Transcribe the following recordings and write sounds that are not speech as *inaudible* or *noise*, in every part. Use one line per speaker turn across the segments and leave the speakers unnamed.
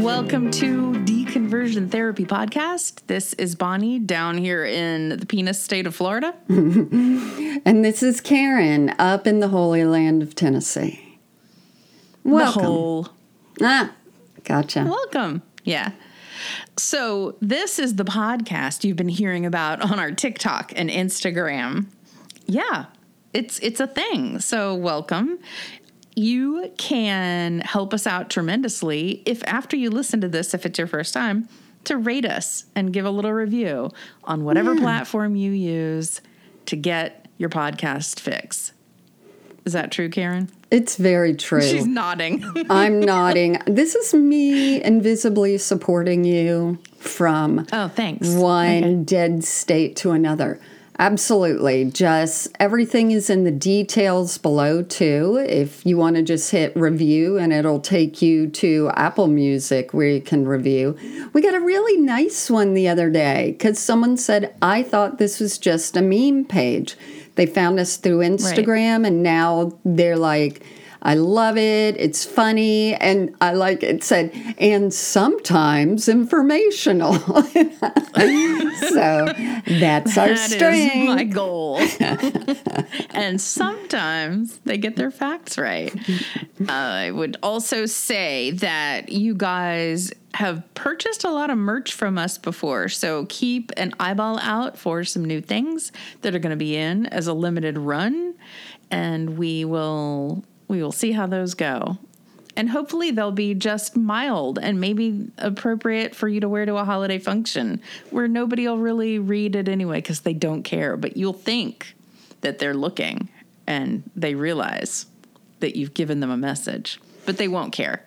Welcome to Deconversion Therapy Podcast. This is Bonnie down here in the penis state of Florida. *laughs*
And this is Karen up in the Holy Land of Tennessee. Welcome.
The whole
Ah, gotcha.
welcome. Yeah. So, this is the podcast you've been hearing about on our TikTok and Instagram. Yeah, it's it's a thing. So, welcome. You can help us out tremendously if after you listen to this if it's your first time to rate us and give a little review on whatever platform you use to get your podcast fix. Is that true, Karen?
It's very true.
She's nodding. *laughs*
I'm nodding. This is me invisibly supporting you from
oh, thanks.
one
Okay.
dead state to another. Absolutely. Just everything is in the details below, too. If you want to just hit review and it'll take you to Apple Music where you can review. We got a really nice one the other day because someone said, I thought this was just a meme page. They found us through Instagram and now they're like, I love it. It's funny. And I like it said, and sometimes informational. *laughs* so that's our
That
strength.
my goal. *laughs* and sometimes they get their facts right. I would also say that you guys have purchased a lot of merch from us before. So keep an eyeball out for some new things that are going to be in as a limited run and we will we will see how those go. And hopefully they'll be just mild and maybe appropriate for you to wear to a holiday function where nobody will really read it anyway because they don't care. But you'll think that they're looking and they realize that you've given them a message, but they won't care.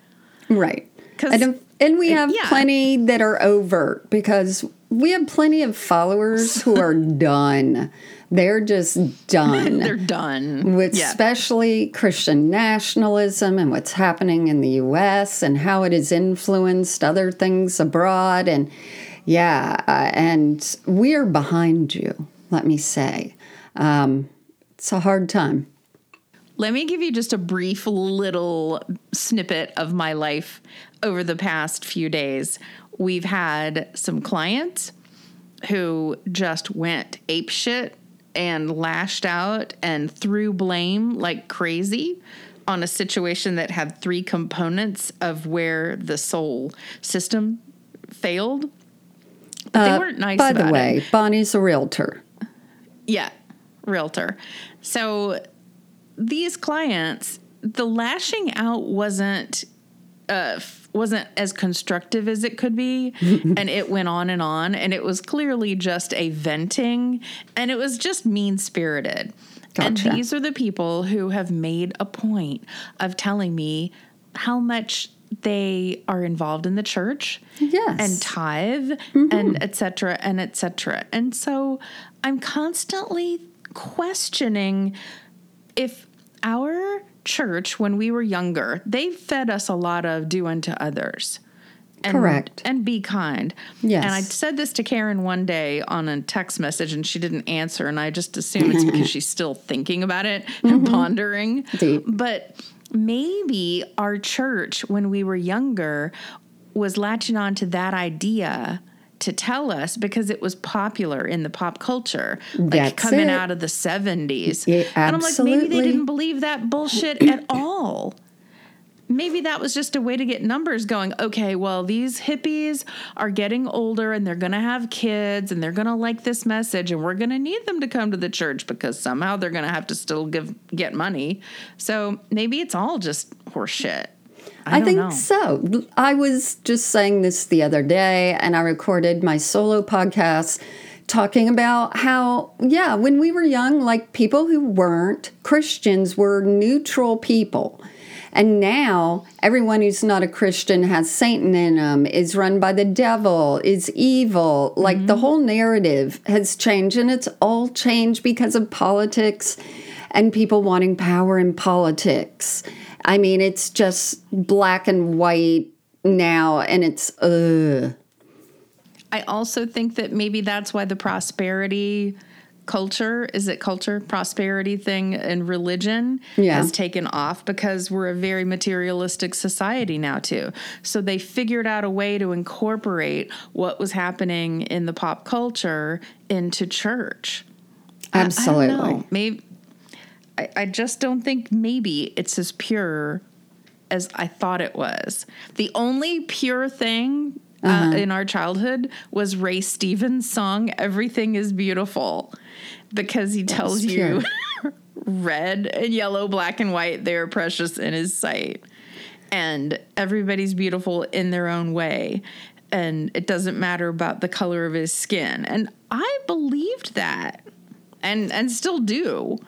Right.
'Cause-
And, and we have
yeah.
plenty that are overt because we have plenty of followers who are *laughs* done. They're just done. *laughs*
They're done.
with
yeah.
especially Christian nationalism and what's happening in the US and how it has influenced other things abroad. And yeah, uh, and we're behind you, let me say. Um, it's a hard time.
Let me give you just a brief little snippet of my life over the past few days. We've had some clients who just went apeshit and lashed out and threw blame like crazy on a situation that had three components of where the soul system failed. But they weren't nice
Uh, By the
it.
way, Bonnie's a realtor.
Yeah, realtor. So these clients, the lashing out wasn't uh, wasn't as constructive as it could be, *laughs* and it went on and on, and it was clearly just a venting, and it was just mean spirited.
Gotcha.
And these are the people who have made a point of telling me how much they are involved in the church
Yes.
and tithe mm-hmm. and et cetera and et cetera. And so I'm constantly questioning if our church, when we were younger, they fed us a lot of do unto others. And,
Correct.
And be kind.
Yes.
And I said this to Karen one day on a text message and she didn't answer. And I just assume it's because she's still thinking about it and mm-hmm. pondering.
Deep.
But maybe our church, when we were younger, was latching on to that idea to tell us because it was popular in the pop culture, like
That's
coming
it.
out of the 70s.
Yeah,
and I'm like, maybe they didn't believe that bullshit at *clears throat* all. Maybe that was just a way to get numbers going. Okay, well, these hippies are getting older and they're going to have kids and they're going to like this message and we're going to need them to come to the church because somehow they're going to have to still give get money. So maybe it's all just horseshit. I,
I, think
know.
so. I was just saying this the other day, and I recorded my solo podcast talking about how, yeah, when we were young, like people who weren't Christians were neutral people. And now everyone who's not a Christian has Satan in them, is run by the devil, is evil. Like the mm-hmm. whole narrative has changed, and it's all changed because of politics and people wanting power in politics. I mean, it's just black and white now, and it's ugh.
I also think that maybe that's why the prosperity culture is it culture prosperity thing and religion
Yeah.
has taken off because we're a very materialistic society now too so they figured out a way to incorporate what was happening in the pop culture into church I- I
Absolutely.
know. maybe I, I just don't think maybe it's as pure as I thought it was. The only pure thing uh, in our childhood was Ray Stevens' song "Everything Is Beautiful," because he tells you *laughs* red and yellow, black and white, they are precious in His sight, and everybody's beautiful in their own way. And it doesn't matter about the color of his skin. And I believed that, and and still do.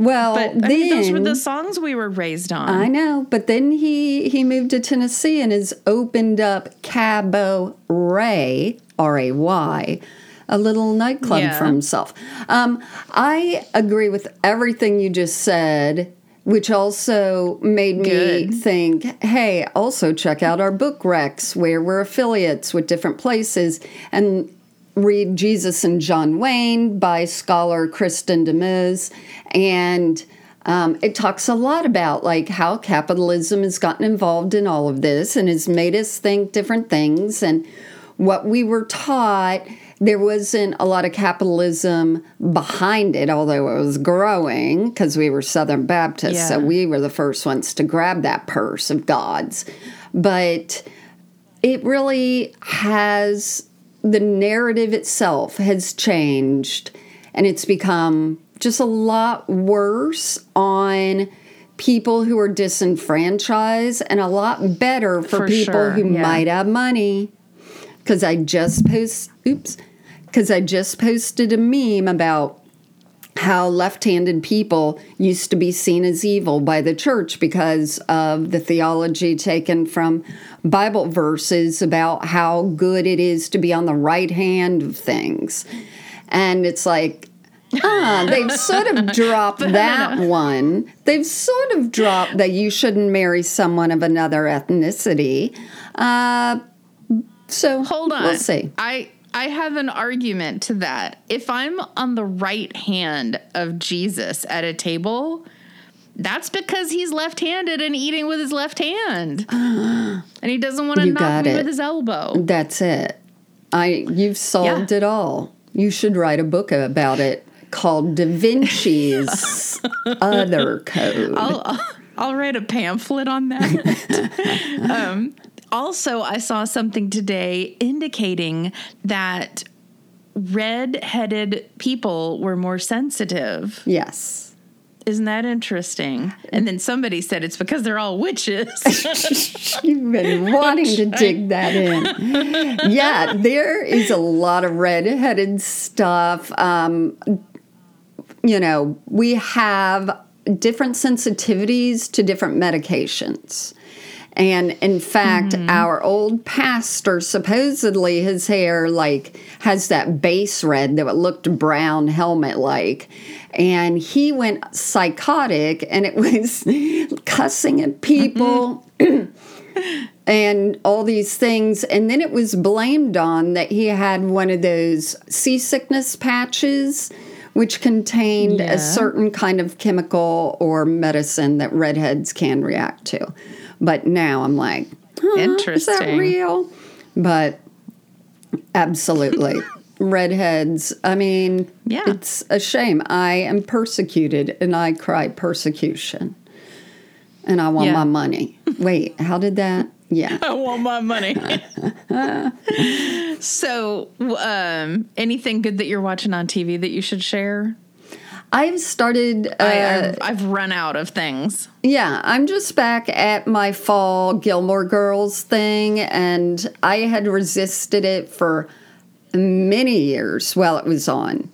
Well,
But
then
mean, those were the songs we were raised on.
I know, but then he he moved to Tennessee and has opened up Cabo Ray R A Y, a little nightclub
Yeah.
for himself. Um, I agree with everything you just said. Which also made me
Good.
think, hey, also check out our book recs, where we're affiliates with different places, and read Jesus and John Wayne by scholar Kristin Du Mez. And um, it talks a lot about like how capitalism has gotten involved in all of this and has made us think different things. And what we were taught, there wasn't a lot of capitalism behind it, although it was growing because we were Southern Baptists. So we were the first ones to grab that purse of God's. But it really has the narrative itself has changed and it's become just a lot worse on people who are disenfranchised and a lot better for,
For
people
sure,
who
yeah.
might have money because i just post oops because i just posted a meme about how left-handed people used to be seen as evil by the church because of the theology taken from Bible verses about how good it is to be on the right hand of things. And it's like ah, they've sort of *laughs* dropped that one. They've sort of dropped that you shouldn't marry someone of another ethnicity. Uh, so
Hold on.
we'll see.
I I have an argument to that. If I'm on the right hand of Jesus at a table, that's because he's left-handed and eating with his left hand. and he doesn't want to
You
knock me
it.
with his elbow.
That's it. I you've solved
Yeah.
it all. You should write a book about it called Da Vinci's *laughs* Other Code.
I'll, I'll write a pamphlet on that. *laughs* um, also, I saw something today indicating that red-headed people were more sensitive.
yes.
Isn't that interesting? And then somebody said it's because they're all witches. *laughs*
You've been *laughs* wanting to dig that in. Yeah, there is a lot of red-headed stuff. Um, you know, we have different sensitivities to different medications. And in fact, mm-hmm. our old pastor supposedly his hair like has that base red that looked brown helmet like. And he went psychotic and it *laughs* was cussing at people mm-hmm. *clears throat* and all these things. And then it was blamed on that he had one of those seasickness patches, which contained
Yeah.
a certain kind of chemical or medicine that redheads can react to. But now I'm like, huh, Is that
Interesting.
real? But absolutely. *laughs* Redheads, I mean,
Yeah.
it's a shame. I am persecuted and I cry persecution. And I want
Yeah.
my money. *laughs* Wait, how did that? Yeah. *laughs*
I want my money. so, um, anything good that you're watching on TV that you should share?
I've started, uh,
I, I've, I've run out of things.
yeah, I'm just back at my fall Gilmore Girls thing, and I had resisted it for many years while it was on,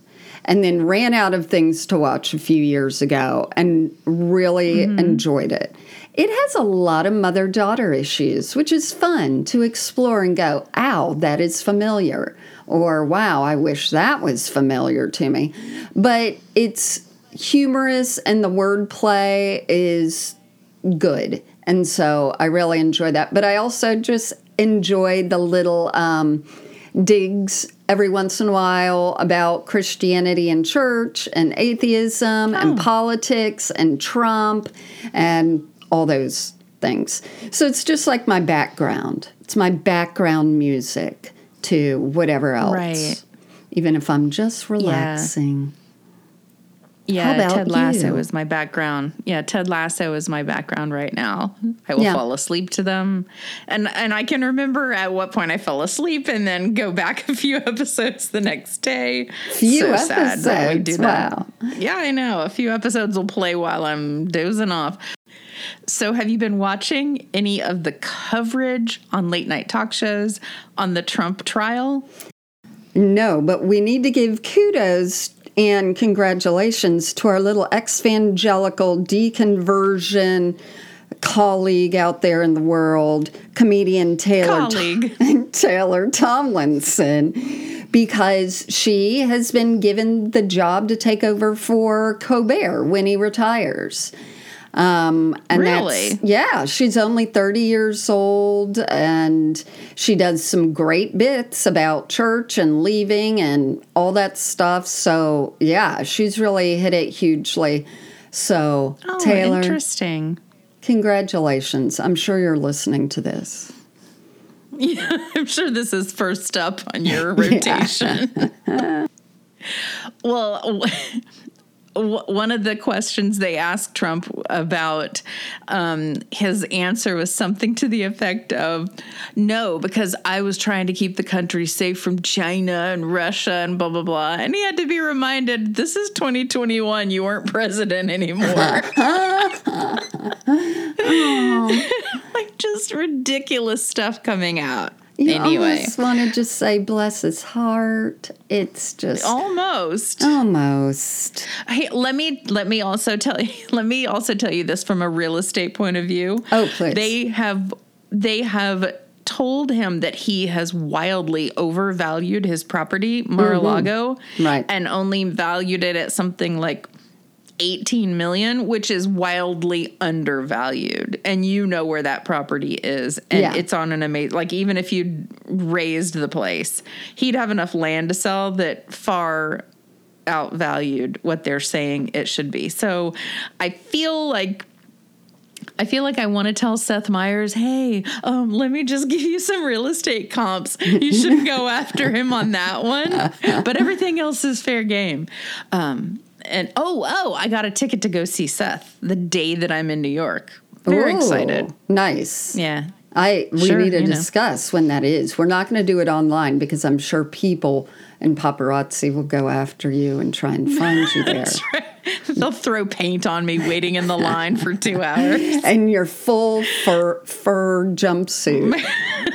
and then ran out of things to watch a few years ago and really enjoyed it. It has a lot of mother daughter issues, which is fun to explore and go, ow, that is familiar. Or wow, I wish that was familiar to me. But it's humorous and the wordplay is good. And so I really enjoy that. But I also just enjoy the little um, digs every once in a while about Christianity and church and atheism
Oh.
and politics and Trump and all those things. So it's just like my background. It's my background music to whatever else.
Right.
Even if I'm just relaxing.
Yeah, Ted Lasso
you?
is my background. Yeah, Ted Lasso is my background right now. I will
Yeah.
fall asleep to them, and and I can remember at what point I fell asleep, and then go back a few *laughs* episodes the next day.
Few
so sad that we do that.
wow.
Yeah, I know. A few episodes will play while I'm dozing off. So, have you been watching any of the coverage on late night talk shows on the Trump trial?
No, but we need to give kudos and congratulations to our little evangelical deconversion colleague out there in the world, comedian Taylor
Colleague. *laughs*
Taylor Tomlinson, because she has been given the job to take over for Colbert when he retires. Um, and
Really?
that's, yeah, she's only 30 years old and she does some great bits about church and leaving and all that stuff. So, yeah, she's really hit it hugely. So,
Oh,
Taylor,
interesting.
congratulations. I'm sure you're listening to this.
Yeah, *laughs* I'm sure this is first up on *laughs* your rotation. *laughs* well, w- one of the questions they asked Trump about um, his answer was something to the effect of no, because I was trying to keep the country safe from China and Russia and blah, blah, blah. And he had to be reminded this is 2021. You weren't president anymore. *laughs* *laughs* like just ridiculous stuff coming out.
You
anyway,
almost want to just say, bless his heart. It's just
almost.
almost.
Hey, let me let me also tell you *laughs* let me also tell you this from a real estate point of view.
Oh, please.
They have they have told him that he has wildly overvalued his property, Mar-a-Lago,
Mm-hmm. Right.
and only valued it at something like 18 million, which is wildly undervalued. And you know where that property is. And
Yeah.
it's on an amazing, like, even if you raised the place, he'd have enough land to sell that far outvalued what they're saying it should be. So I feel like. I feel like I want to tell Seth Meyers, hey, um, let me just *laughs* give you some real estate comps. You should go after him on that one. *laughs* But everything else is fair game. Um, and oh, oh, I got a ticket to go see Seth the day that I'm in New York. Very
Ooh,
excited.
Nice.
Yeah.
I we
Sure,
need to
you know.
discuss when that is. We're not going to do it online because I'm sure people and paparazzi will go after you and try and find you *laughs* there.
They'll throw paint on me waiting in the line for two *laughs* hours.
and your full fur fur jumpsuit.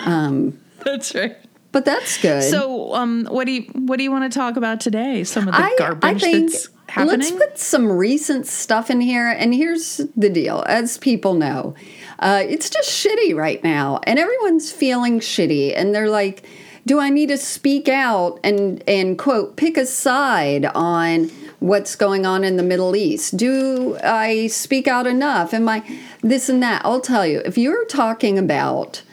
*laughs*
That's right.
But that's good.
So, um, what do you what do you want to talk about today? Some of the
I,
garbage
I think
that's happening.
let's put some recent stuff in here. And here's the deal: as people know, uh, it's just shitty right now, and everyone's feeling shitty, and they're like, "Do I need to speak out and and quote pick a side on?" What's going on in the Middle East? Do I speak out enough? Am I this and that? I'll tell you, if you're talking about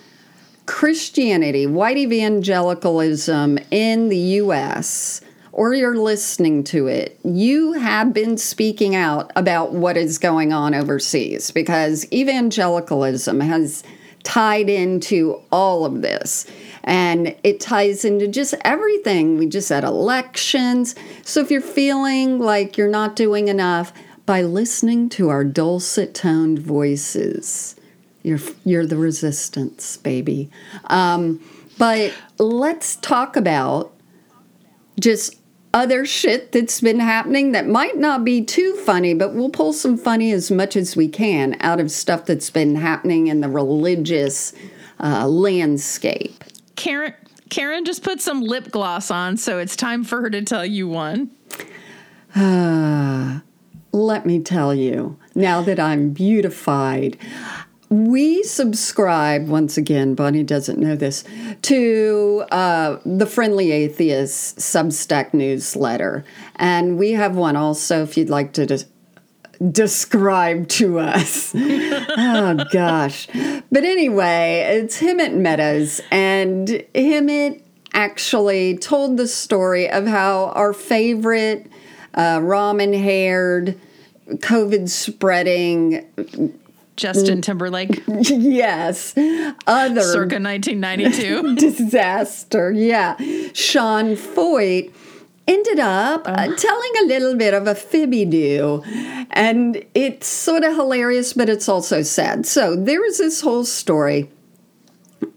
Christianity, white evangelicalism in the US, or you're listening to it, you have been speaking out about what is going on overseas because evangelicalism has tied into all of this. And it ties into just everything. We just had elections. So if you're feeling like you're not doing enough, by listening to our dulcet toned voices, you're you're the resistance, baby. Um, but let's talk about just other shit that's been happening that might not be too funny, but we'll pull some funny as much as we can out of stuff that's been happening in the religious uh, landscape.
Karen Karen just put some lip gloss on, so it's time for her to tell you one. *sighs*
Let me tell you, now that I'm beautified, we subscribe, once again, Bonnie doesn't know this, to uh, the Friendly Atheist Substack newsletter. And we have one also if you'd like to des- describe to us. *laughs* oh, gosh. But anyway, it's Hemant Mehta. And Himmet actually told the story of how our favorite uh, ramen haired, COVID spreading,
Justin Timberlake, *laughs*
yes, other
circa 1992. *laughs*
disaster. Yeah. Sean Feucht ended up uh, telling a little bit of a fibby do. And it's sort of hilarious, but it's also sad. So there was this whole story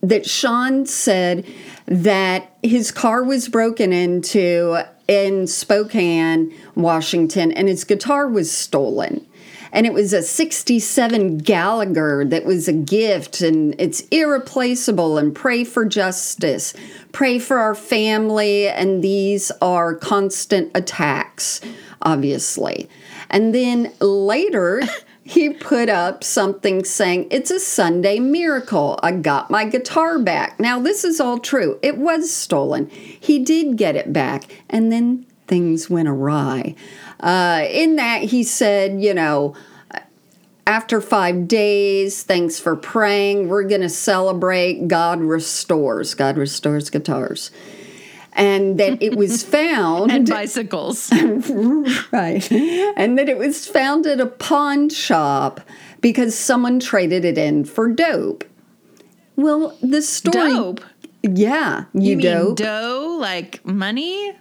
that Sean said that his car was broken into in Spokane, Washington, and his guitar was stolen and it was a 67 Gallagher that was a gift and it's irreplaceable and pray for justice. Pray for our family and these are constant attacks obviously. And then later *laughs* he put up something saying it's a Sunday miracle. I got my guitar back. Now this is all true. It was stolen. He did get it back and then things went awry uh, in that, he said, you know, after five days, thanks for praying. We're going to celebrate. God restores. God restores guitars. And that it was *laughs* found.
and bicycles. *laughs*
right. And that it was found at a pawn shop because someone traded it in for dope. Well, the story.
Dope.
Yeah, you,
You
dope.
dough, like money?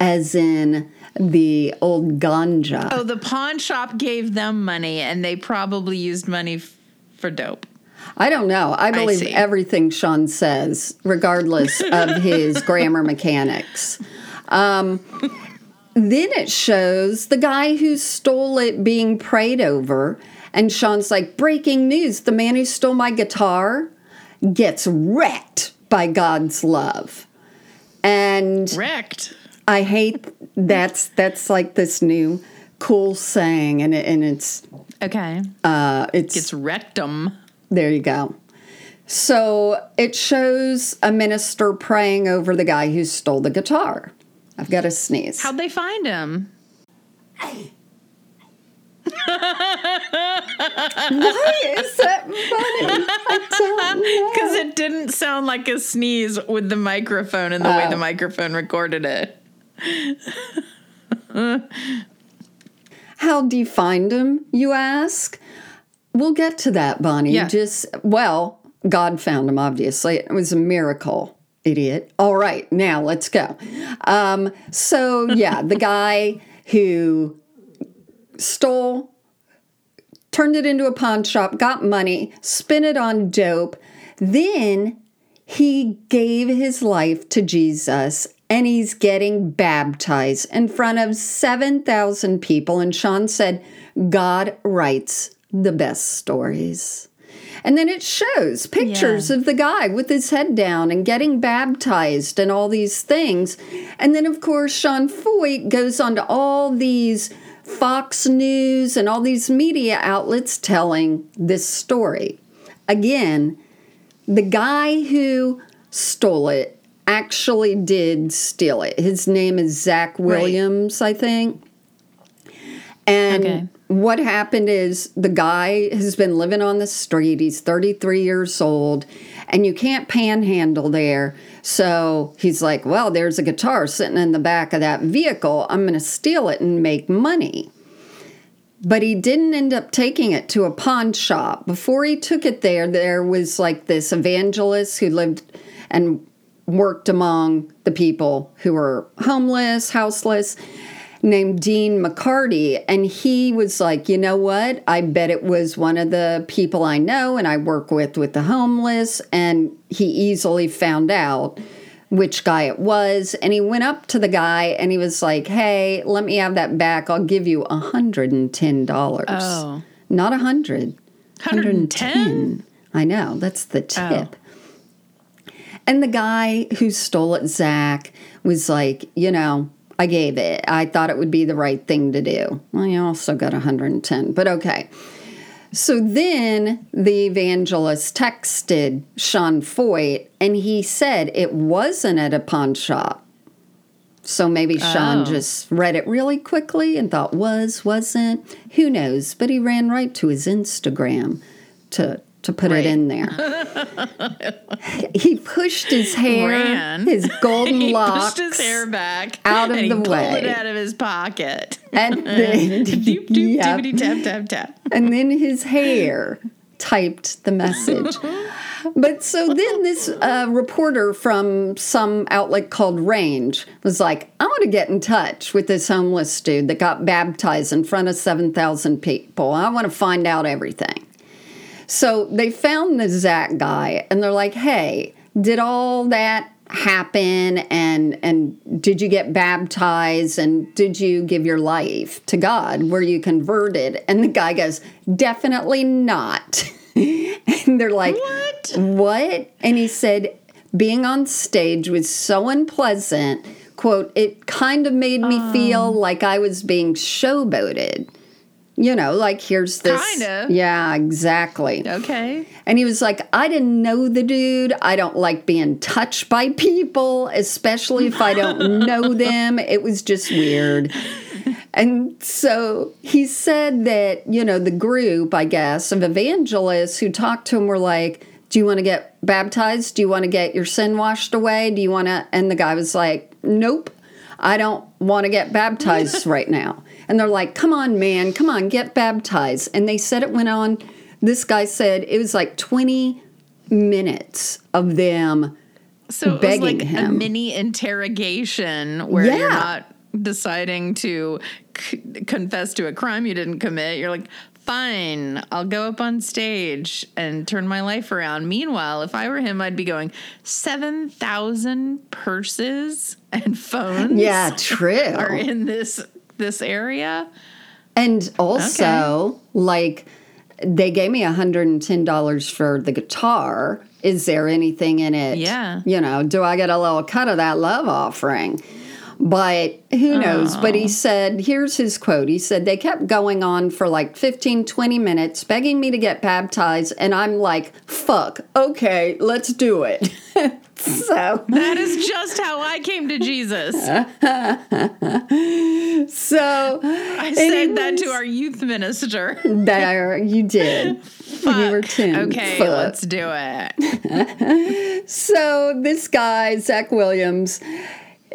as in the old ganja.
Oh, the pawn shop gave them money, and they probably used money f- for dope.
I don't know. I believe
see.
everything Sean says, regardless of *laughs* his grammar mechanics. Um, then it shows the guy who stole it being prayed over. And Sean's like, breaking news the man who stole my guitar gets wrecked by God's love. And
Wrecked.
I hate that's that's like this new cool saying and it, and it's
Okay.
uh it's
It's rectum.
There you go. So it shows a minister praying over the guy who stole the guitar. I've got to sneeze.
How'd they find him?
Why is that funny? I don't *laughs* know.
Because it didn't sound like a sneeze with the microphone and the way
Oh.
the microphone recorded it.
How do you find him, you ask? We'll get to that, Bonnie.
Yeah.
Just, well, God found him, obviously. It was a miracle, idiot. All right, now let's go. Um, so, yeah, the guy who stole, turned it into a pawn shop, got money, spent it on dope. Then he gave his life to Jesus and he's getting baptized in front of 7,000 people. And Sean said, God writes the best stories. And then it shows pictures of the guy with his head down and getting baptized and all these things. And then, of course, Sean Feucht goes on to all these Fox News and all these media outlets telling this story. Again, the guy who stole it actually did steal it. His name is Zach Williams, I think. And
Okay.
what happened is the guy has been living on the street. He's 33 years old, and you can't panhandle there. So he's like, Well, there's a guitar sitting in the back of that vehicle. I'm going to steal it and make money. But he didn't end up taking it to a pawn shop. Before he took it there, there was like this evangelist who lived and worked among the people who were homeless, houseless, named Dean McCarty. And he was like, you know what? I bet it was one of the people I know and I work with with the homeless. And he easily found out which guy it was. And he went up to the guy and he was like, hey, let me have that back. I'll give you $110.
Oh.
Not a hundred.
110?
I know, that's the tip. And the guy who stole it, Zach, was like, you know, I gave it. I thought it would be the right thing to do. Well, you also got 110, but okay. So then the evangelist texted Sean Feucht and he said it wasn't at a pawn shop. So maybe Sean
Oh.
just read it really quickly and thought was, wasn't. Who knows? But he ran right to his Instagram to to put
Right.
it in there. *laughs* he pushed his hair,
Ran.
his golden *laughs*
he
locks,
pushed his hair back
out of the
pulled
way.
it out of his pocket.
and *laughs* then,
doop doop
Yep.
tap tap tap.
and then his hair typed the message. But so then this uh, reporter from some outlet called Range was like, I want to get in touch with this homeless dude that got baptized in front of 7,000 people. I want to find out everything. So they found the Zach guy and they're like, hey, did all that happen and and did you get baptized and did you give your life to God? Were you converted? And the guy goes, definitely not. *laughs* and they're like,
What?
what? And he said, being on stage was so unpleasant. Quote, it kind of made me oh. feel like I was being showboated. You know, like here's this.
Kinda.
Yeah, exactly.
Okay.
And he was like, I didn't know the dude. I don't like being touched by people, especially if I don't *laughs* know them. It was just weird. And so he said that, you know, the group, I guess, of evangelists who talked to him were like, Do you want to get baptized? Do you want to get your sin washed away? Do you want to? And the guy was like, Nope, I don't want to get baptized *laughs* right now. And they're like, Come on, man, come on, get baptized. And they said it went on. This guy said it was like 20 minutes of them.
So
begging
like a
him.
mini interrogation where
Yeah.
you're not deciding to c- confess to a crime you didn't commit. You're like, fine, I'll go up on stage and turn my life around. Meanwhile, if I were him, I'd be going, 7,000 purses and phones
Yeah, true.
are in this this area.
And also, like, they gave me $110 for the guitar. Is there anything in it?
Yeah.
You know, do I get a little cut of that love offering? But who oh. knows? But he said, here's his quote. He said, they kept going on for like 15, 20 minutes, begging me to get baptized. And I'm like, fuck, okay, let's do it. *laughs* *laughs* so,
That is just how I came to Jesus. *laughs*
so
I said that to our youth minister.
There, you did. When you were
Fuck.
10.
Okay,
Fuck.
let's do it. *laughs*
So this guy, Zach Williams,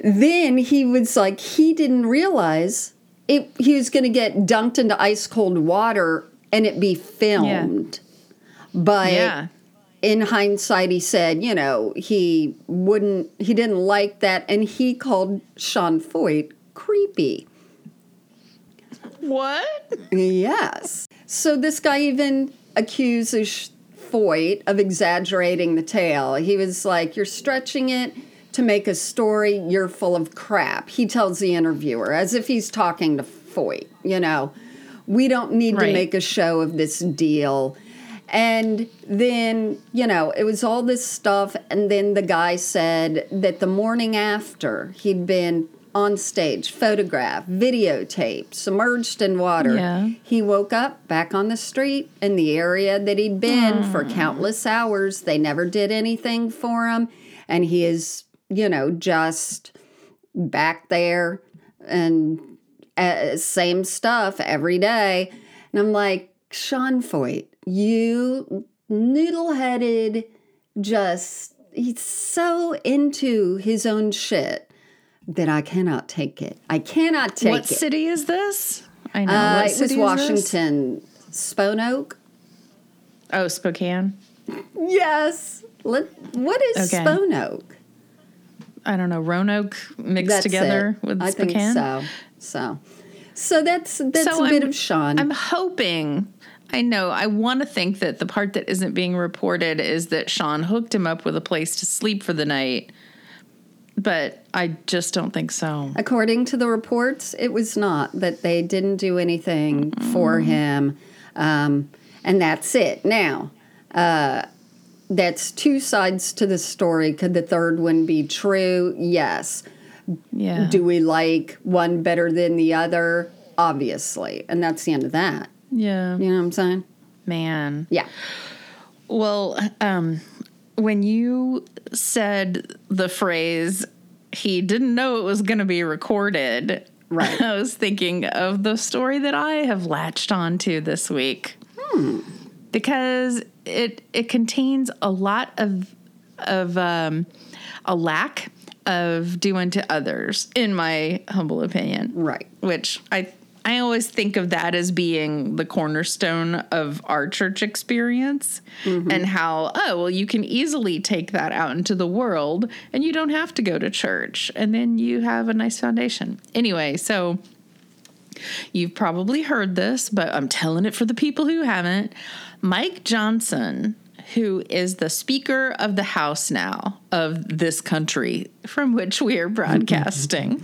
then he was like, he didn't realize it, he was going to get dunked into ice cold water and it be filmed. yeah.
by Yeah.
In hindsight, he said, you know, he wouldn't, he didn't like that. And he called Sean Feucht creepy.
What?
Yes. So this guy even accuses Feucht of exaggerating the tale. He was like, You're stretching it to make a story. You're full of crap. He tells the interviewer as if he's talking to Feucht, you know. We don't need to make a show of this deal. And then, you know, it was all this stuff. And then the guy said that the morning after he'd been on stage, photographed, videotaped, submerged in water.
Yeah.
He woke up back on the street in the area that he'd been for countless hours. They never did anything for him. And he is, you know, just back there and uh, same stuff every day. And I'm like, Sean Feucht, you noodle headed, just, he's so into his own shit that I cannot take it. I cannot take
what
it.
What city is this? I know.
Uh,
what
it was? Washington, Spone Oak.
Oh, Spokane.
Yes. Let, what is
Okay. I don't know. Roanoke mixed
That's
together
it.
with
I
Spokane.
think so. So, so that's that's
So
a bit of Sean.
I'm hoping. I know. I want to think that the part that isn't being reported is that Sean hooked him up with a place to sleep for the night, but I just don't think so.
According to the reports, it was not that they didn't do anything for him, um, and that's it. Now, uh, that's two sides to the story. Could the third one be true? Yes.
Yeah.
Do we like one better than the other? Obviously, and that's the end of that.
Yeah.
You know what I'm saying?
Man.
Yeah.
Well, um, when you said the phrase, he didn't know it was going to be recorded.
Right. *laughs*
I was thinking of the story that I have latched onto this week. Because it it contains a lot of of um, a lack of doing to others, in my humble opinion.
Right.
Which I I always think of that as being the cornerstone of our church experience mm-hmm. and how, oh, well, you can easily take that out into the world and you don't have to go to church. And then you have a nice foundation. Anyway, so you've probably heard this, but I'm telling it for the people who haven't. Mike Johnson, who is the Speaker of the House now of this country from which we are *laughs* broadcasting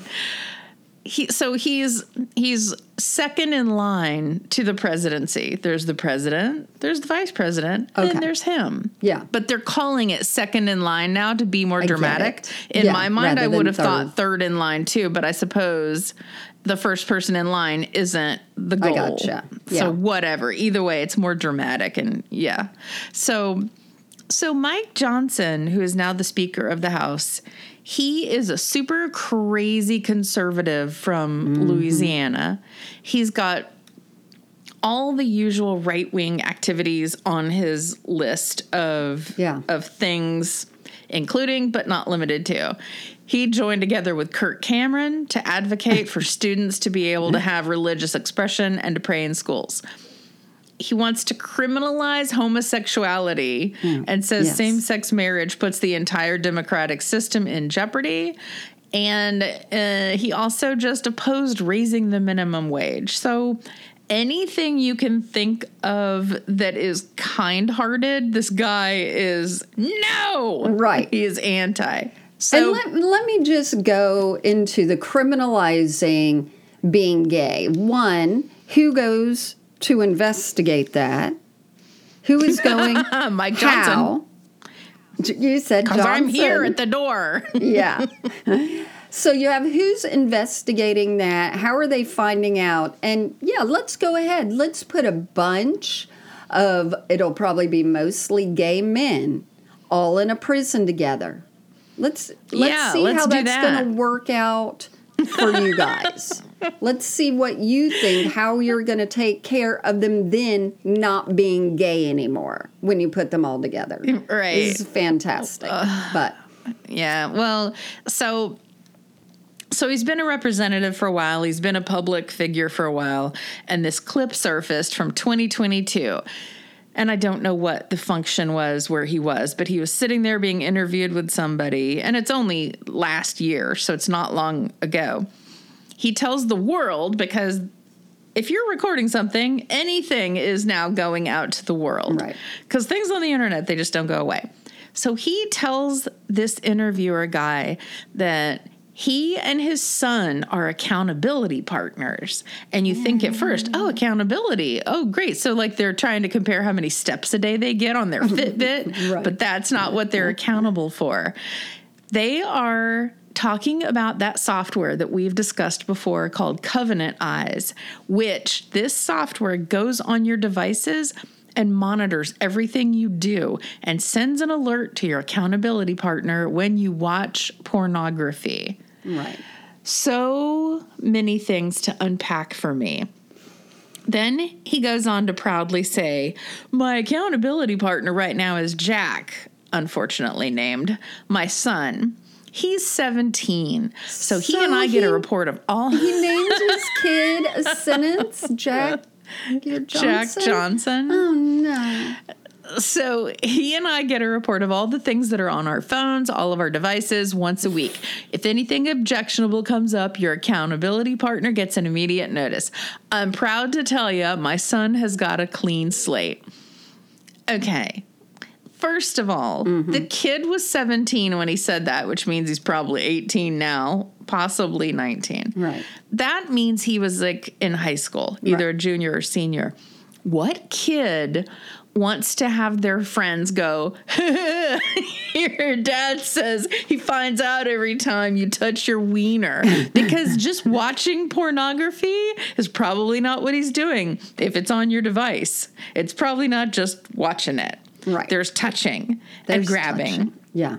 he so he's he's second in line to the presidency. There's the president, there's the vice president, and then there's him.
Yeah.
But they're calling it second in line now to be more
get
dramatic. In
Yeah,
my mind, I would have
third.
thought third in line too, but I suppose the first person in line isn't the
I
goal.
gotcha. Yeah.
So whatever. Either way, it's more dramatic and yeah. So so Mike Johnson, who is now the Speaker of the House, he is a super crazy conservative from
Mm-hmm.
Louisiana. He's got all the usual right wing activities on his list of
Yeah.
of things, including but not limited to. He joined together with Kirk Cameron to advocate for *laughs* students to be able to have religious expression and to pray in schools. He wants to criminalize homosexuality and says
yes.
same sex marriage puts the entire democratic system in jeopardy. And uh, he also just opposed raising the minimum wage. So anything you can think of that is kind hearted, this guy is no.
Right.
He is anti.
And
So
let, let me just go into the criminalizing being gay. One, who goes to investigate that? Who is going? *laughs*
Mike Johnson.
how? You said
Because I'm here at the door. *laughs*
yeah. So you have who's investigating that? How are they finding out? And yeah, let's go ahead. Let's put a bunch of it'll probably be mostly gay men all in a prison together. Let's let's
Yeah,
see
let's
how that's
that.
going to work out for you guys. *laughs* let's see what you think how you're going to take care of them then not being gay anymore when you put them all together.
Mm, right.
This is fantastic. but
Yeah. Well, so so he's been a representative for a while. He's been a public figure for a while, and this clip surfaced from 2022. And I don't know what the function was where he was, but he was sitting there being interviewed with somebody, and it's only last year, so it's not long ago. He tells the world because if you're recording something, anything is now going out to the world.
Right.
Because things on the internet, they just don't go away. So he tells this interviewer guy that he and his son are accountability partners. And you think at first, mm. oh, accountability. Oh, great. So, like, they're trying to compare how many steps a day they get on their *laughs* Fitbit,
Right.
but that's not what they're accountable for. They are talking about that software that we've discussed before called Covenant Eyes, which this software goes on your devices and monitors everything you do and sends an alert to your accountability partner when you watch pornography.
right.
So many things to unpack for me. Then he goes on to proudly say, My accountability partner right now is Jack, unfortunately named, my son. He's 17. So he
So
and I get a report of all
He *laughs* named his kid a sentence, Jack. Your
Jack
Johnson?
Johnson.
Oh no!
So he and I get a report of all the things that are on our phones, all of our devices once a week. If anything objectionable comes up, your accountability partner gets an immediate notice. I'm proud to tell you, my son has got a clean slate. Okay. First of all, mm-hmm. the kid was 17 when he said that, which means he's probably 18 now, possibly 19.
Right.
That means he was like in high school, either a junior or senior. What kid wants to have their friends go, *laughs* Your dad says he finds out every time you touch your wiener? *laughs* Because just watching pornography is probably not what he's doing if it's on your device. It's probably not just watching it.
Right.
There's touching and grabbing.
touching. Yeah.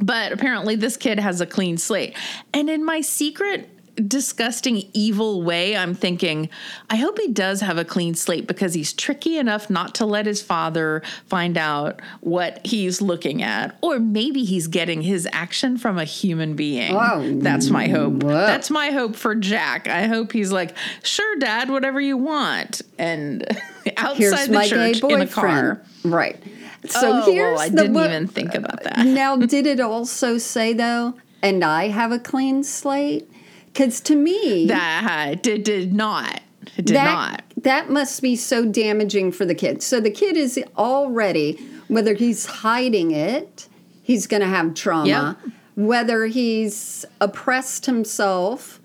But apparently, this kid has a clean slate. And in my secret disgusting, evil way, I'm thinking, I hope he does have a clean slate because he's tricky enough not to let his father find out what he's looking at. Or maybe he's getting his action from a human being. That's my hope.
whoa.
That's my hope for Jack. I hope he's like, sure, dad, whatever you want. And *laughs* outside
Here's
the church in a car.
Right. So
oh,
here's
well, I didn't even think about that.
now, did it also say though, and I have a clean slate? Because to me,
That did, did not. Did
that,
not.
That must be so damaging for the kid. So the kid is already, whether he's hiding it, he's going to have trauma. Whether he's oppressed himself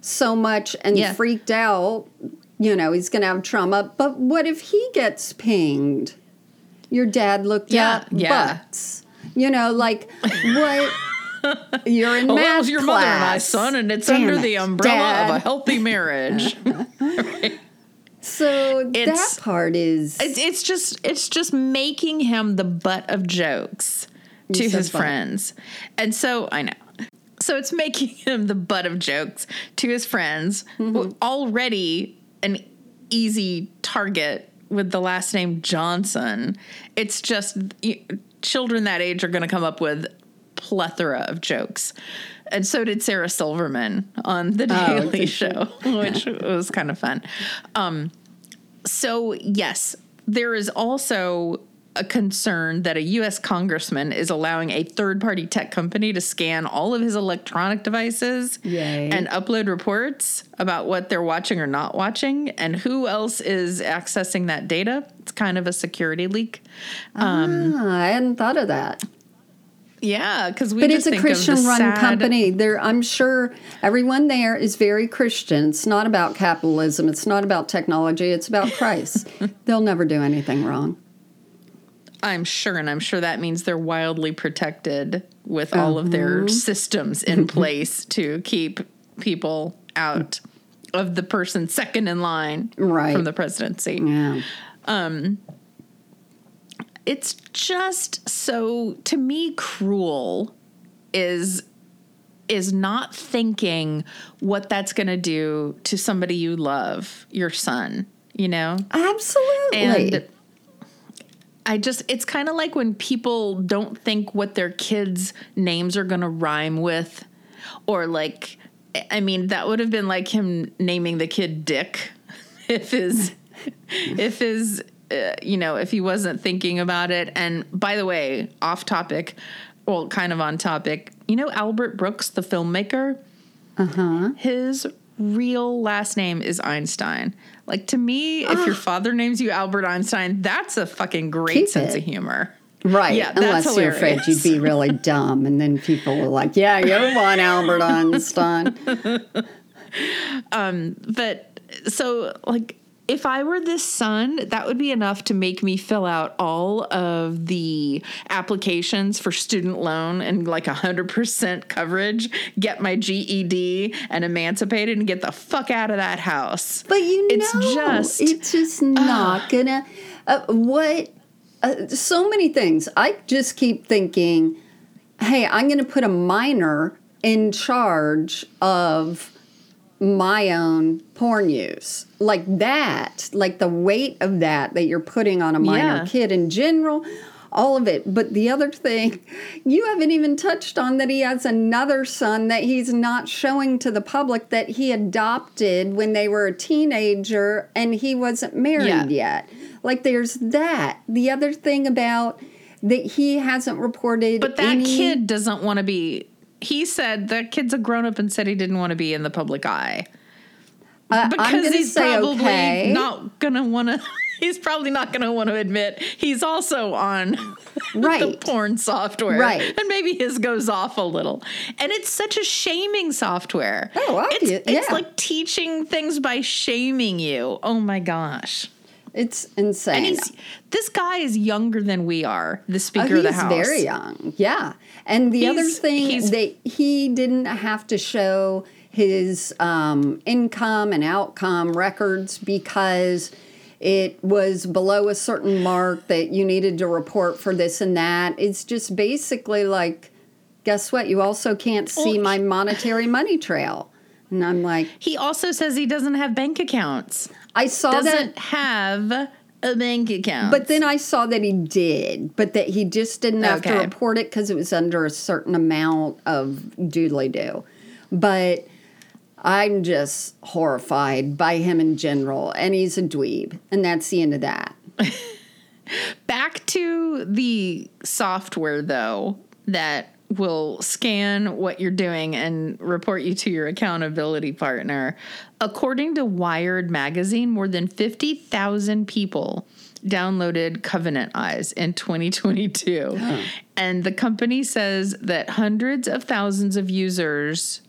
so much and
Yeah.
freaked out, you know, he's going to have trauma. But what if he gets pinged? Your dad looked
Yeah,
at
yeah.
butts. You know, like what? You're in
Well,
math
your mother and I, son, and it's
Damn
under
it,
the umbrella of a healthy marriage. *laughs* *laughs*
So
It's-
that part is
it's, it's just it's just making him the butt of jokes to
said
his
butt.
friends, and so I know. So it's making *laughs* him the butt of jokes to his friends.
Mm-hmm.
Already an easy target with the last name Johnson. It's just children that age are going to come up with plethora of jokes. And so did Sarah Silverman on the
Oh,
Daily
she?
Show, *laughs* which was kind of fun. Um, so, yes, there is also a concern that a U.S. congressman is allowing a third party tech company to scan all of his electronic devices
Yay.
and upload reports about what they're watching or not watching and who else is accessing that data. It's kind of a security leak.
ah, I hadn't thought of that.
Yeah, because we
But it's a
think of the
Christian run
sad-
company. There I'm sure everyone there is very Christian. It's not about capitalism, it's not about technology, it's about *laughs* Christ. They'll never do anything wrong.
I'm sure, and I'm sure that means they're wildly protected with all of their uh-huh. systems in *laughs* place to keep people out of the person second in line
Right.
from the presidency.
Yeah.
Um, It's just so to me cruel is is not thinking what that's going to do to somebody you love, your son, you know?
Absolutely.
And I just, it's kind of like when people don't think what their kids' names are going to rhyme with, or like, I mean, that would have been like him naming the kid Dick *laughs* if his, if his, uh, you know, if he wasn't thinking about it. And by the way, off topic, well, kind of on topic, you know, Albert Brooks, the filmmaker?
uh-huh.
his real last name is Einstein. Like to me, if your *gasps* father names you Albert Einstein, that's a fucking great
Keep
sense
it.
of humor.
Right.
Yeah, that's
Unless you're afraid you'd be really *laughs* dumb. And then people were like, Yeah, you're one Albert *laughs* Einstein.
um, But so like if I were this son, that would be enough to make me fill out all of the applications for student loan and like 100% coverage, get my GED and emancipated and get the fuck out of that house.
But you know,
It's just-
it's just not gonna. Uh, what? Uh, so many things. I just keep thinking, hey, I'm gonna put a minor in charge of my own porn use like that like the weight of that that you're putting on a minor
Yeah.
kid in general all of it but the other thing *laughs* you haven't even touched on that he has another son that he's not showing to the public that he adopted when they were a teenager and he wasn't married
Yeah.
yet like there's that the other thing about that he hasn't reported
But that
any-
kid doesn't want to be. He said that kid's a grown up and said he didn't want to be in the public eye
Uh,
because he's probably
okay.
not gonna want to. *laughs* He's probably not going to want to admit he's also on *laughs* the porn software,
Right.
And maybe his goes off a little. And it's such a shaming software.
Oh,
it's,
obvious-
it's
yeah.
like teaching things by shaming you. Oh my gosh!
it's insane
And he's this guy is younger than we are. The
Oh,
Speaker of the house.
he's
House.
very young. Yeah. And the other thing
he's-
that he didn't have to show his um, income and outcome records because it was below a certain mark that you needed to report for this and that. It's just basically like, guess what? You also can't see my monetary money trail. And I'm like,
He also says he doesn't have bank accounts.
I saw
Doesn't
that.
have a bank account.
But then I saw that he did, but that he just didn't have to report it because it was under a certain amount of doodly do. But I'm just horrified by him in general, and he's a dweeb, and that's the end of that. *laughs*
back to the software though that will scan what you're doing and report you to your accountability partner. According to Wired magazine, more than 50,000 people downloaded Covenant Eyes in 2022. *gasps* And the company says that hundreds of thousands of users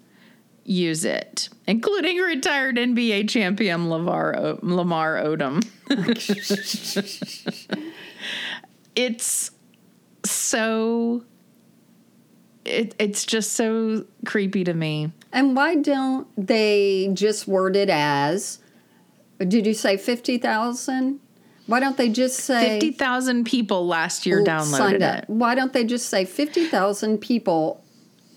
use it, including retired NBA champion Lamar, Lamar Odom. *laughs* it's so it, it's just so creepy to me.
And why don't they just word it as? Did you say fifty thousand? Why don't they just say
50,000 people last year downloaded it.
Why don't they just say fifty thousand people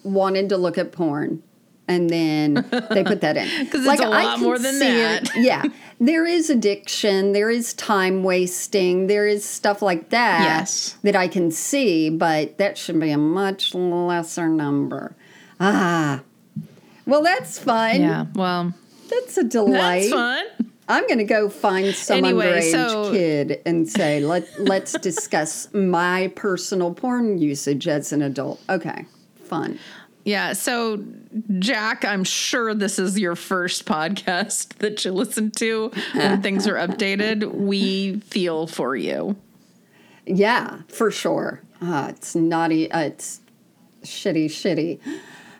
wanted to look at porn, and then they put that in? *laughs*
'Cause it's a lot more than that.
it- *laughs* Yeah, there is addiction, there is time wasting, there is stuff like that
Yes.
that I can see, but that should be a much lesser number. Ah, well, that's fun.
Yeah, well,
That's a delight.
that's fun.
I'm going to go find some
Anyway,
underage
so-
kid and say, Let, let's *laughs* discuss my personal porn usage as an adult. Okay, fun.
Yeah, so Jack, I'm sure this is your first podcast *laughs* that you listen to when *laughs* things are updated. We feel for you.
Yeah, for sure. Uh, it's naughty. Uh, it's shitty, shitty.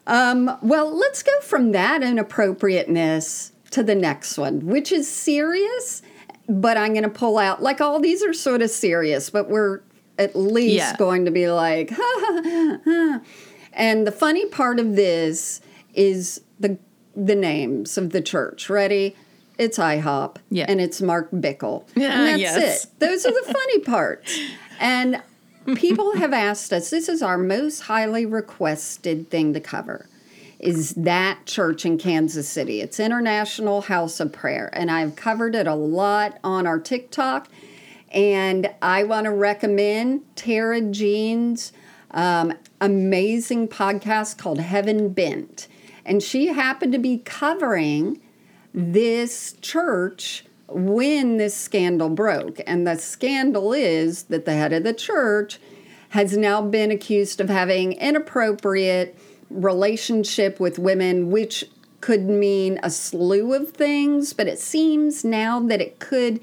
Um, well, let's go from that inappropriateness to the next one, which is serious, but I'm going to pull out, like, all these are sort of serious, but we're at least
Yeah.
going to be like, *laughs* ha, ha, ha, ha. And the funny part of this is the the names of the church. Ready? It's IHOP.
Yeah.
And it's Mark Bickle. *laughs*
Yeah,
and that's
yes.
it. Those are the funny parts. And people have asked us, this is our most highly requested thing to cover. Is that church in Kansas City? It's International House of Prayer. And I've covered it a lot on our TikTok. And I want to recommend Tara Jean's um, amazing podcast called Heaven Bent. And she happened to be covering this church when this scandal broke. And the scandal is that the head of the church has now been accused of having inappropriate relationship with women, which could mean a slew of things, but it seems now that it could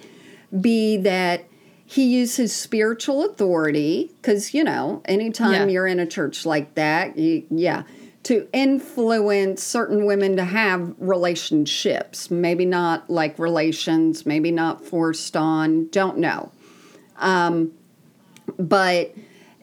be that he used his spiritual authority because you know anytime
Yeah.
you're in a church like that you, yeah to influence certain women to have relationships maybe not like relations maybe not forced on don't know um, but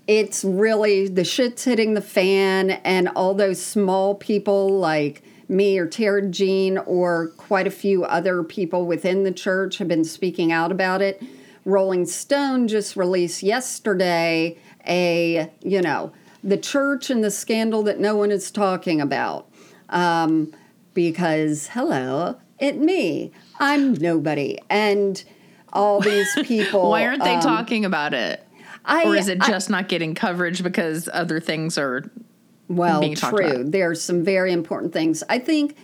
it's really the shit's hitting the fan and all those small people like me or Tara Jean or quite a few other people within the church have been speaking out about it. Rolling Stone just released yesterday a, you know, the church and the scandal that no one is talking about. Um, because, hello, it me. I'm nobody. And all these *laughs* people.
Why aren't they
um,
talking about it?
I,
Or is it
I-
just not getting coverage because other things are
Well,
being talked
true.
about.
are some very important things. I think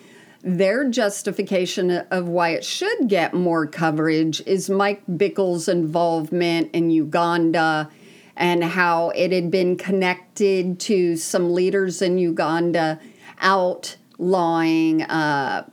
their justification of why it should get more coverage is Mike Bickle's involvement in Uganda and how it had been connected to some leaders in Uganda outlawing uh,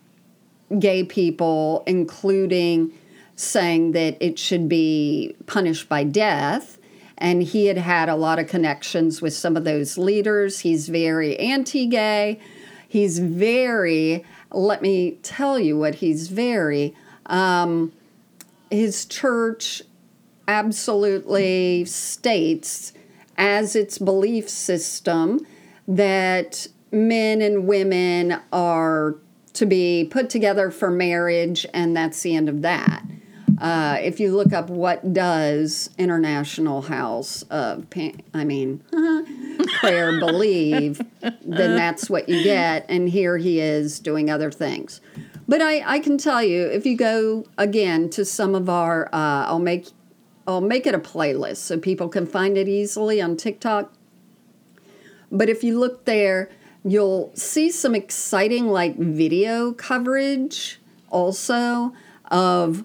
gay people, including saying that it should be punished by death. And he had had a lot of connections with some of those leaders. He's very anti gay. He's very, let me tell you what he's very. Um, his church absolutely states as its belief system that men and women are to be put together for marriage, and that's the end of that. Uh, if you look up what does International House of, Pa- I mean, *laughs* prayer believe, then that's what you get. And here he is doing other things. But I, I can tell you, if you go again to some of our, uh, I'll make, I'll make it a playlist so people can find it easily on TikTok. But if you look there, you'll see some exciting like video coverage also of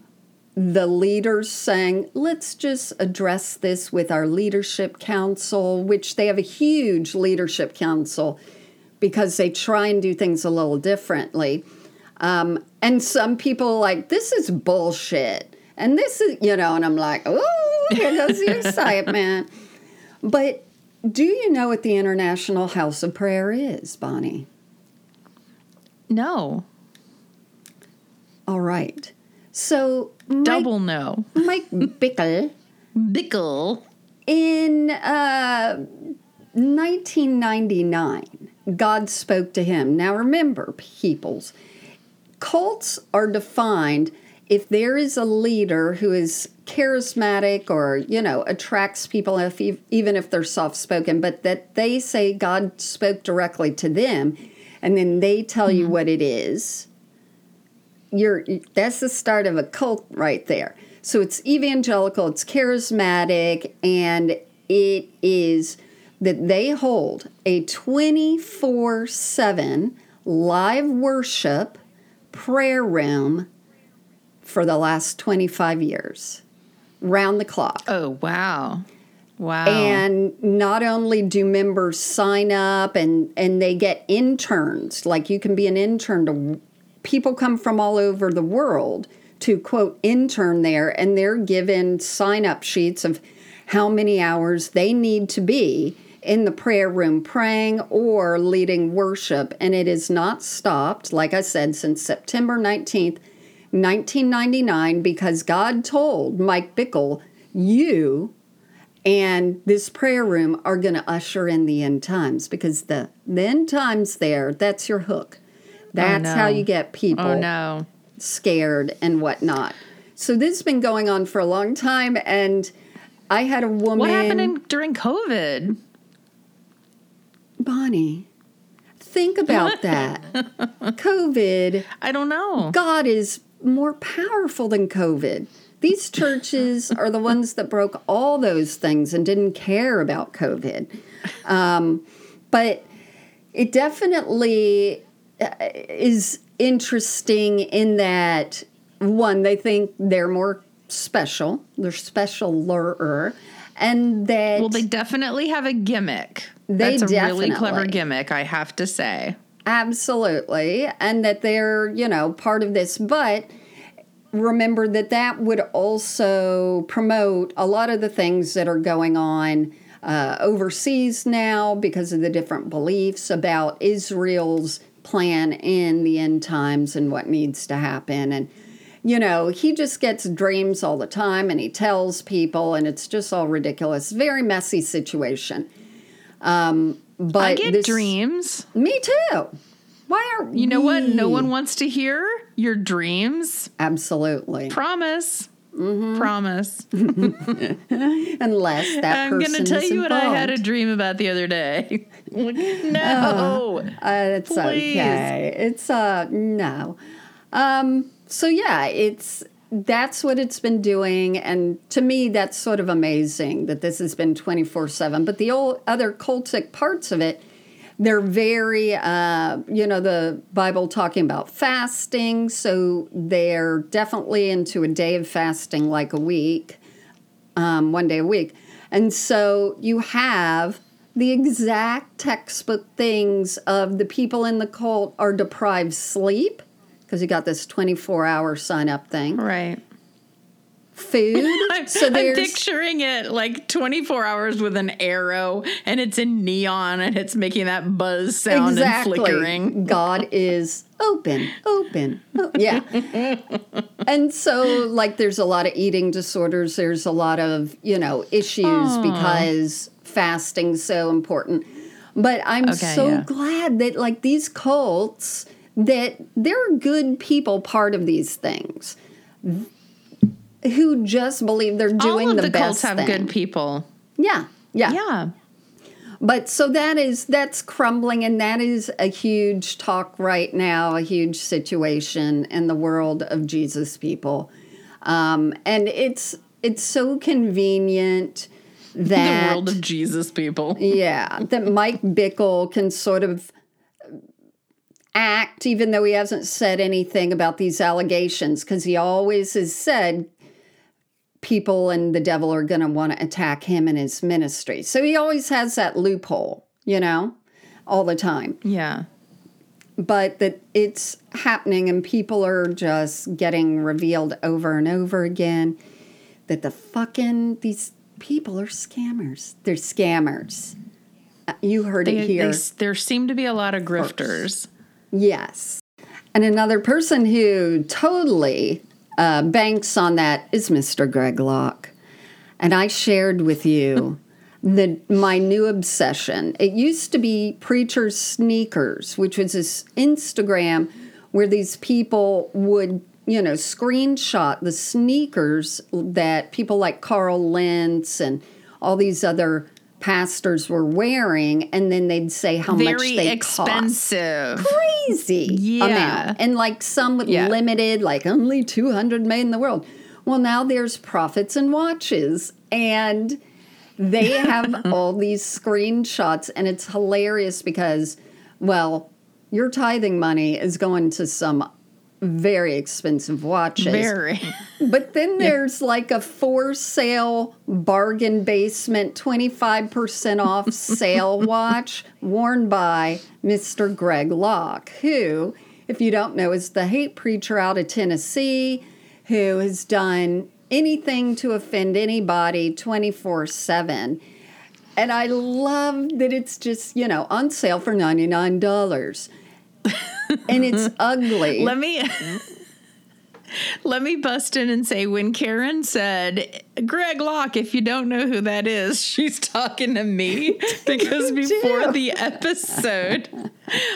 the leaders saying, let's just address this with our leadership council, which they have a huge leadership council because they try and do things a little differently. Um, and some people are like, this is bullshit. And this is, you know, and I'm like, oh, here goes the excitement. But do you know what the International House of Prayer is, Bonnie?
No.
All right. So,
Double no.
Mike Bickle
Bickle.
in uh, 1999, God spoke to him. Now, remember, peoples, cults are defined if there is a leader who is charismatic or you know attracts people if even if they're soft spoken but that they say god spoke directly to them and then they tell you what it is you're that's the start of a cult right there so it's evangelical it's charismatic and it is that they hold a 24/7 live worship prayer room for the last 25 years round the clock
Oh, wow. Wow.
and not only do members sign up and and they get interns like you can be an intern to people come from all over the world to quote intern there and they're given sign up sheets of how many hours they need to be in the prayer room praying or leading worship. And it is not stopped like i said since september 19th 1999 because god told mike bickle you and this prayer room are going to usher in the end times because the, the end times there that's your hook that's
no.
how you get people
oh, no.
scared and whatnot so this has been going on for a long time and i had a woman
What happened in, during COVID?
bonnie think about that covid *laughs*
I don't know.
god is more powerful than covid these *laughs* churches are the ones that broke all those things and didn't care about covid um, but it definitely is interesting in that one they think they're more special they're specialer and that
Well, they definitely have a gimmick.
They
That's a really clever gimmick, I have to say.
Absolutely. And that they're, you know, part of this. But remember that that would also promote a lot of the things that are going on uh, overseas now because of the different beliefs about Israel's plan in the end times and what needs to happen. And, you know, he just gets dreams all the time and he tells people, and it's just all ridiculous. Very messy situation. Um, but
I get
this-
dreams.
Me too. Why are
You know what? No one wants to hear your dreams.
Absolutely.
Promise.
Mm-hmm.
Promise. *laughs*
Unless that person is.
I'm
person
going to tell you what I had a dream about the other day. *laughs* no.
Uh, it's
Please.
okay. It's uh no. Um so yeah, it's that's what it's been doing and to me that's sort of amazing that this has been 24/7 but the old other cultic parts of it they're very uh, you know the bible talking about fasting. So they're definitely into a day of fasting like a week um, one day a week. And so you have the exact textbook things of the people in the cult are deprived sleep because you got this 24 hour sign up thing.
Right.
Food *laughs*
I'm,
so
I'm picturing it like 24 hours with an arrow and it's in neon and it's making that buzz sound and flickering.
God is open, open. o- yeah. *laughs* and so, like, there's a lot of eating disorders. There's a lot of, you know, issues because fasting's so important. But I'm
Okay,
so
yeah.
glad that, like, these cults, that there are good people part of these things who just believe they're doing
All of
the,
the,
best
cults have
thing.
good people.
Yeah, yeah,
Yeah.
But so that is that's crumbling, and that is a huge talk right now, a huge situation in the world of Jesus people, um, and it's it's so convenient that
the world of Jesus people. *laughs*
yeah, that Mike Bickle can sort of act, even though he hasn't said anything about these allegations, because he always has said people and the devil are going to want to attack him and his ministry. So he always has that loophole, you know, all the time.
Yeah.
But that it's happening and people are just getting revealed over and over again that the fucking, these people are scammers. They're scammers. Uh, You heard
They,
it here.
they, there seem to be a lot of grifters.
Yes. And another person who totally uh, banks on that is Mr. Greg Locke. And I shared with you *laughs* the my new obsession. It used to be Preacher's Sneakers, which was this Instagram where these people would, you know, screenshot the sneakers that people like Carl Lentz and all these other pastors were wearing, and then they'd say how much
Very
they cost
expensive.
crazy
Yeah.
amount. And like some with
Yeah.
limited, like only 200 made in the world. Well, now there's prophets and watches. And they *laughs* have all these screenshots. And it's hilarious because, well, your tithing money is going to some very expensive watches.
Very. *laughs*
But then there's like a for sale bargain basement 25% off *laughs* sale watch worn by Mr. Greg Locke, who, if you don't know, is the hate preacher out of Tennessee who has done anything to offend anybody 24 7. And I love that it's just, you know, on sale for $99. And it's *laughs* ugly.
Let me *laughs* let me bust in and say when Karen said, "Greg Locke, if you don't know who that is, she's talking to me." *laughs* Because before the episode,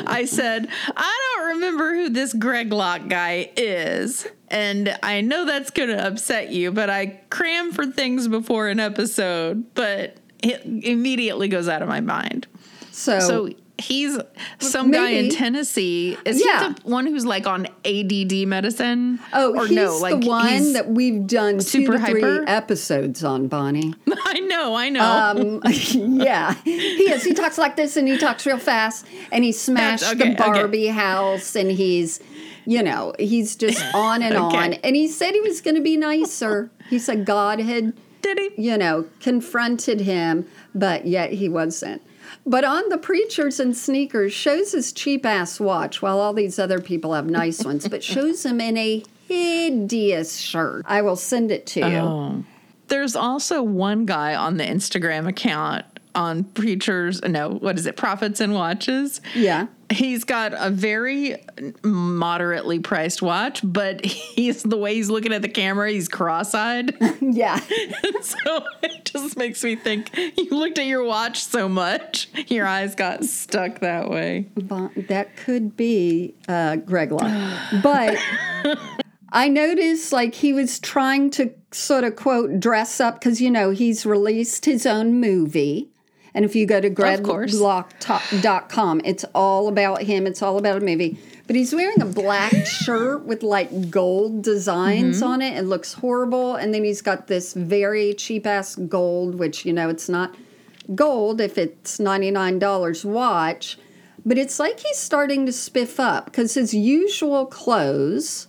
I said, "I don't remember who this Greg Locke guy is." And I know that's going to upset you, but I cram for things before an episode, but it immediately goes out of my mind.
so,
So he's some guy in Tennessee. Is
Yeah.
he the one who's like on ADD medicine?
Oh,
or
he's
no, like
the one that we've done
super
two to three
hyper?
episodes on, Bonnie. *laughs*
I know, I know.
Um, *laughs* yeah, he is. He talks like this, and he talks real fast, and he smashed
okay,
the
okay.
Barbie house, and he's, you know, he's just *laughs* on and
Okay.
on. And he said he was going to be nicer. He said God had,
Did he?
you know, confronted him, but yet he wasn't. But on the preachers and sneakers shows his cheap ass watch while all these other people have nice ones, but shows him in a hideous shirt. I will send it to you.
Oh. There's also one guy on the Instagram account on preachers. No, what is it? Prophets and watches.
Yeah.
He's got a very moderately priced watch, but he's the way he's looking at the camera. He's cross-eyed. *laughs*
Yeah. *laughs*
so it just makes me think you looked at your watch so much, your eyes got stuck that way.
That could be uh, Greg Locke. But *laughs* I noticed like he was trying to sort of quote dress up because, you know, he's released his own movie. And if you go to greglocke.com, it's all about him. It's all about a movie. But he's wearing a black *laughs* shirt with like gold designs mm-hmm. on it. It looks horrible. And then he's got this very cheap ass gold, which, you know, it's not gold if it's $99 watch. But it's like he's starting to spiff up because his usual clothes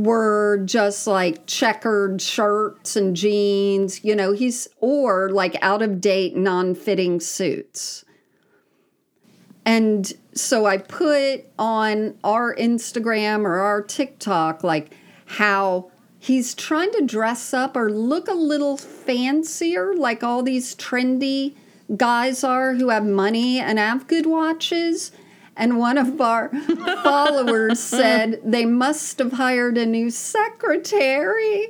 were just like checkered shirts and jeans, you know, he's or like out of date, non fitting suits. And so I put on our Instagram or our TikTok like how he's trying to dress up or look a little fancier, like all these trendy guys are who have money and have good watches. And one of our followers *laughs* said they must have hired a new secretary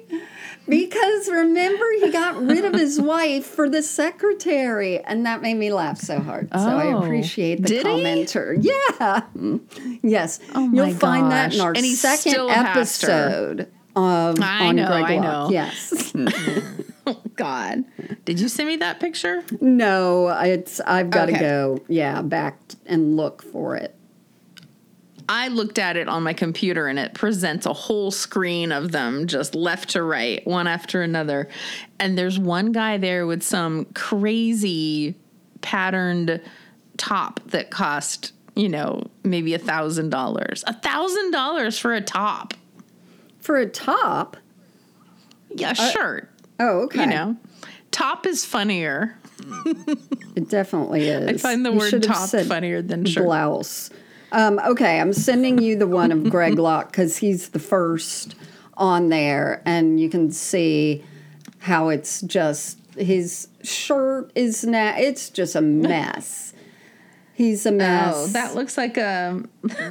because remember, he got rid of his *laughs* wife for the secretary. And that made me laugh so hard. so I
Oh,
appreciate the
did he?
commenter. Yeah. Mm. *laughs* Yes.
Oh my
You'll find that in our second
still a pastor.
episode. um,
I
on
know,
Greg
I know.
Yes. *laughs*
Oh, God. Did you send me that picture?
no, it's I've got to
Okay.
go. Yeah, back and look for it.
I looked at it on my computer and it presents a whole screen of them just left to right, one after another. And there's one guy there with some crazy patterned top that cost, you know, maybe a thousand dollars. A thousand dollars for a top.
For a top.
Yeah, a shirt.
Oh, okay.
You know. Top is funnier.
It definitely *laughs* is.
I find the
You
word top funnier than shirt.
blouse. Um, okay, I'm sending you the one of *laughs* Greg Locke because he's the first on there, and you can see how it's just his shirt is now. It's just a mess. *laughs* He's a mess.
Oh, that looks like a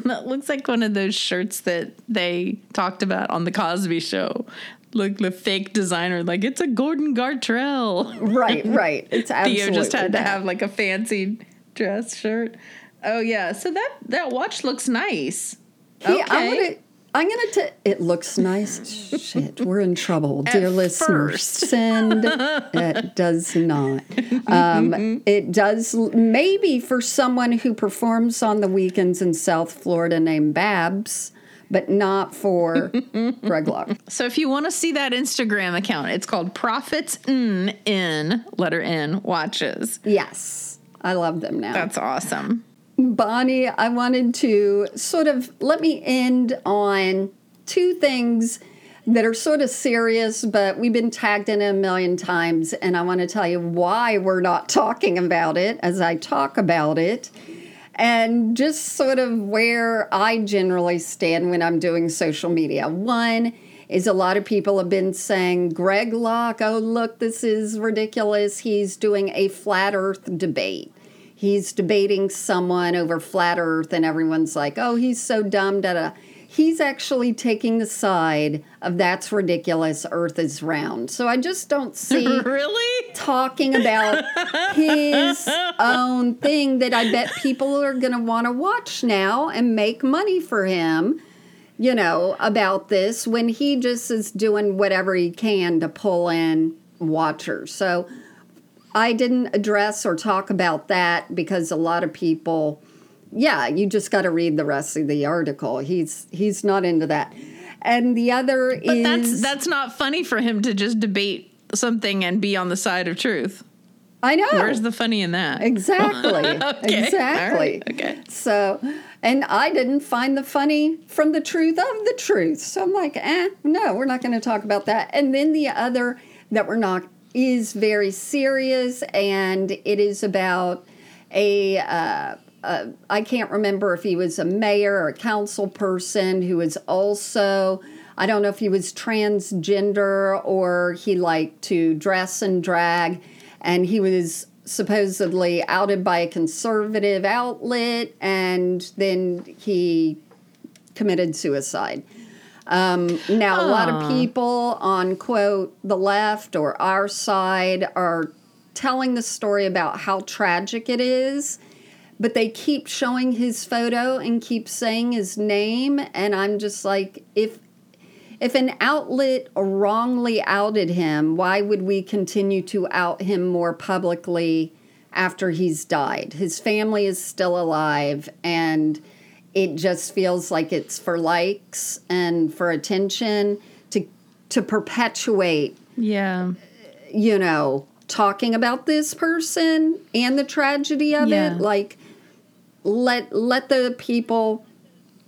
that looks like one of those shirts that they talked about on the Cosby Show. Like the fake designer, like it's a Gordon Gartrell.
right, right. It's absolutely *laughs*
Theo just had to have like a fancy dress shirt. Oh yeah, so that that watch looks nice.
He,
okay.
I'm gonna. I'm gonna. T- it looks nice. Shit, we're in trouble, *laughs* dear listeners. *laughs* Send. It does not. Um, it does. Maybe for someone who performs on the weekends in South Florida named Babs, but not for *laughs* Greg Locke.
So if you want to see that Instagram account, it's called Prophets N N letter N watches.
Yes, I love them now.
That's awesome.
Bonnie, I wanted to sort of let me end on two things that are sort of serious, but we've been tagged in a million times, and I want to tell you why we're not talking about it as I talk about it, and just sort of where I generally stand when I'm doing social media. One is a lot of people have been saying, Greg Locke, oh, look, this is ridiculous. He's doing a flat earth debate he's debating someone over flat earth and everyone's like oh he's so dumb da da he's actually taking the side of that's ridiculous earth is round so i just don't *laughs* see
really?
talking about his *laughs* own thing that i bet people are going to want to watch now and make money for him you know about this when he just is doing whatever he can to pull in watchers so I didn't address or talk about that because a lot of people, yeah, you just got to read the rest of the article. He's he's not into that. And the other
But
is
that's that's not funny for him to just debate something and be on the side of truth.
I know
Where's the funny in that?
exactly *laughs*
Okay,
exactly.
right, okay.
So, and I didn't find the funny from the truth of the truth. So I'm like, eh, no, we're not going to talk about that. And then the other that we're not is very serious, and it is about a. Uh, uh, I can't remember if he was a mayor or a council person who was also. I don't know if he was transgender or he liked to dress and drag, and he was supposedly outed by a conservative outlet, and then he committed suicide. Um, now, a lot of people on quote the left or our side are telling the story about how tragic it is, but they keep showing his photo and keep saying his name, and I'm just like, if if an outlet wrongly outed him, why would we continue to out him more publicly after he's died? His family is still alive, and it just feels like it's for likes and for attention to to perpetuate,
Yeah.
you know, talking about this person and the tragedy of
Yeah.
it. Like let let the people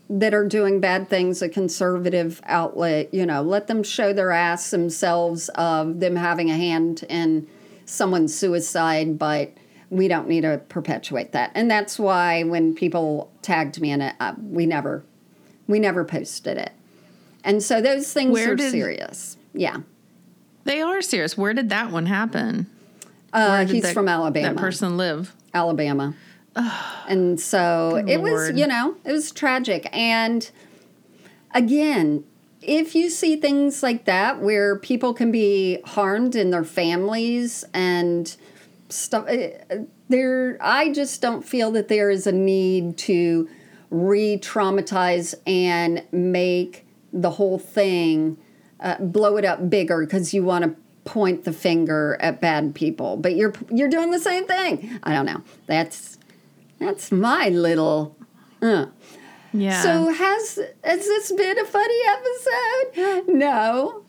that are doing bad things a conservative outlet you know let them show their ass themselves of them having a hand in someone's suicide but we don't need to perpetuate that and that's why when people tagged me in it uh, we never we never posted it and so those things
Where
are
did-
serious yeah
They are serious. Where did that one happen?
uh, he's
that-
from alabama
That person live.
Alabama. And so
Good
it was, you know, it was tragic. And again, if you see things like that where people can be harmed in their families and stuff, eh, there, I just don't feel that there is a need to re traumatize and make the whole thing uh, blow it up bigger because you want to point the finger at bad people, but you're you're doing the same thing. I don't know. That's that's my little. Uh.
Yeah.
So has has this been a funny episode? No.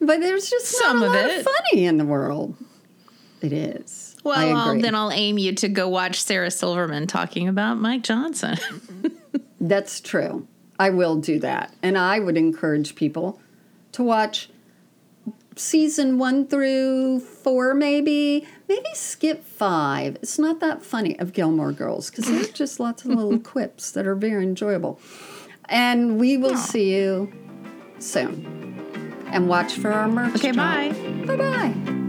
But there's just
Some of it.
funny in the world. It is.
Well, I'll, then I'll aim you to go watch Sarah Silverman talking about Mike Johnson. *laughs*
That's true. I will do that. And I would encourage people to watch season one through four, maybe. Maybe skip five. It's not that funny of Gilmore Girls because there's *laughs* just lots of little quips that are very enjoyable. And we will see you soon. And watch for our merch.
okay, bye.
Bye bye.